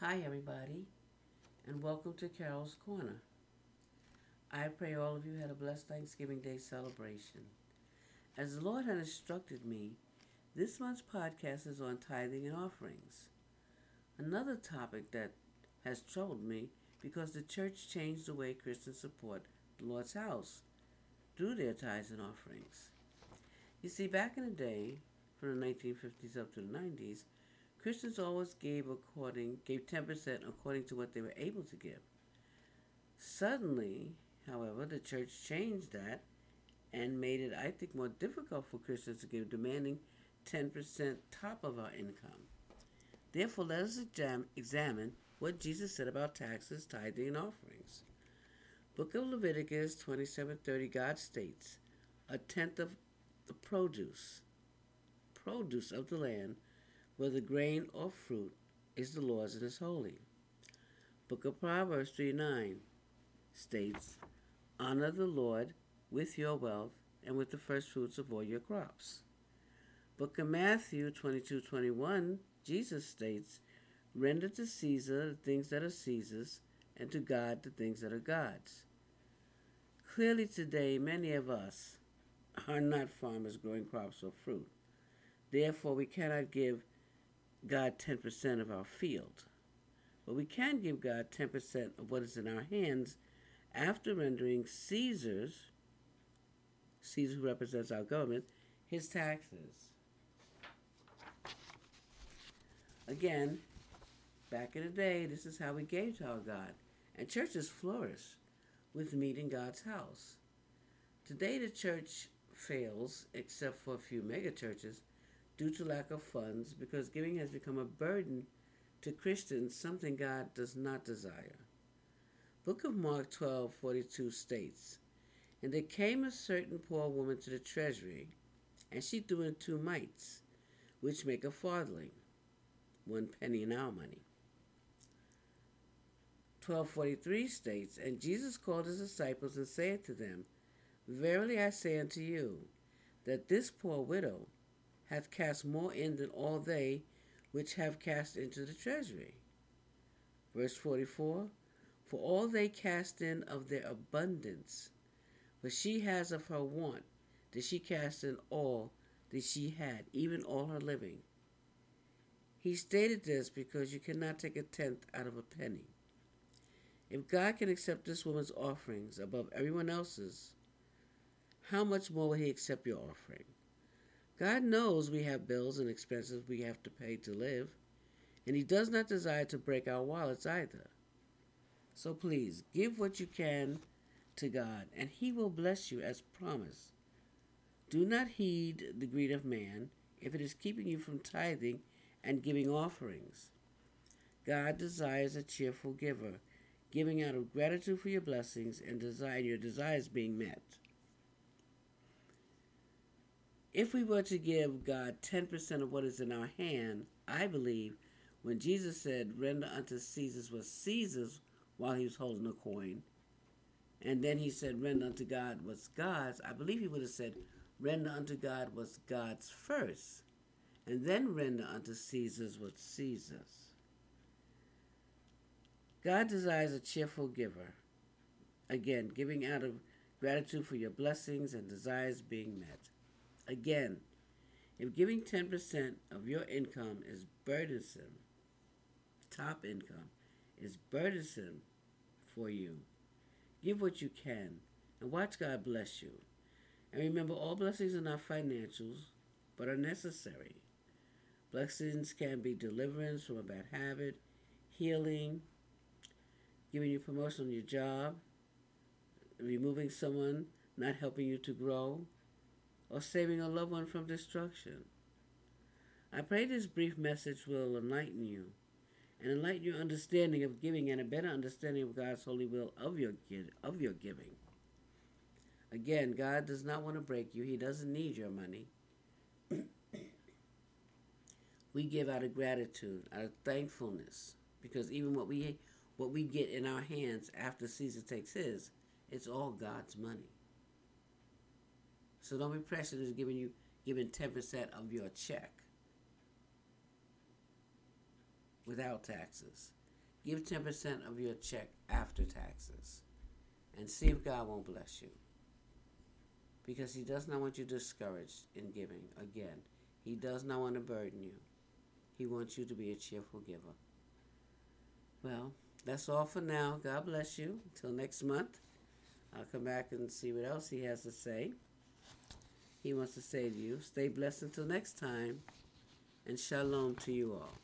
Hi, everybody, and welcome to Carol's Corner. I pray all of you had a blessed Thanksgiving Day celebration. As the Lord had instructed me, this month's podcast is on tithing and offerings. Another topic that has troubled me because the church changed the way Christians support the Lord's house through their tithes and offerings. You see, back in the day, from the 1950s up to the 90s, Christians always gave according gave 10% according to what they were able to give. Suddenly, however, the church changed that and made it, I think, more difficult for Christians to give, demanding 10% top of our income. Therefore, let us exam- examine what Jesus said about taxes, tithing, and offerings. Book of Leviticus 27:30 God states, "A tenth of the produce, produce of the land, whether grain or fruit, is the Lord's and is holy." Book of Proverbs 3:9 states, "Honor the Lord with your wealth and with the first fruits of all your crops." Book of Matthew 22:21 Jesus states, "Render to Caesar the things that are Caesar's, and to God the things that are God's." Clearly, today, many of us are not farmers growing crops or fruit. Therefore, we cannot give God 10% of our field. But we can give God 10% of what is in our hands after rendering Caesar's, Caesar who represents our government, his taxes. Again, back in the day, this is how we gave to our God. And churches flourished with meeting God's house. Today, the church fails, except for a few megachurches, due to lack of funds because giving has become a burden to Christians, something God does not desire. Book of Mark 12:42 states, And there came a certain poor woman to the treasury, and she threw in two mites, which make a farthing, one penny in our money. 1243 states, And Jesus called his disciples and said to them, Verily I say unto you, that this poor widow hath cast more in than all they which have cast into the treasury. Verse 44 For all they cast in of their abundance, but she has of her want, did she cast in all that she had, even all her living. He stated this because you cannot take a tenth out of a penny. If God can accept this woman's offerings above everyone else's, how much more will He accept your offering? God knows we have bills and expenses we have to pay to live, and He does not desire to break our wallets either. So please, give what you can to God, and He will bless you as promised. Do not heed the greed of man if it is keeping you from tithing and giving offerings. God desires a cheerful giver, giving out of gratitude for your blessings and desire your desires being met. If we were to give God 10% of what is in our hand, I believe when Jesus said, Render unto Caesar's what Caesar's while he was holding a coin, and then he said, Render unto God what's God's, I believe he would have said, Render unto God what's God's first, and then render unto Caesar's what's Caesar's. God desires a cheerful giver. Again, giving out of gratitude for your blessings and desires being met. Again, if giving 10% of your income is burdensome, top income is burdensome for you, give what you can and watch God bless you. And remember, all blessings are not financials, but are necessary. Blessings can be deliverance from a bad habit, healing, giving you promotion on your job, removing someone not helping you to grow, or saving a loved one from destruction. I pray this brief message will enlighten you and enlighten your understanding of giving and a better understanding of God's holy will of your of your giving. Again, God does not want to break you. He doesn't need your money. we give out of gratitude, out of thankfulness, because even what we what we get in our hands after Caesar takes his, it's all God's money. So don't be pressured into giving you giving ten percent of your check without taxes. Give 10% of your check after taxes and see if God won't bless you. Because He does not want you discouraged in giving. Again, He does not want to burden you, He wants you to be a cheerful giver. Well, that's all for now. God bless you. Until next month, I'll come back and see what else He has to say. He wants to say to you, stay blessed until next time, and shalom to you all.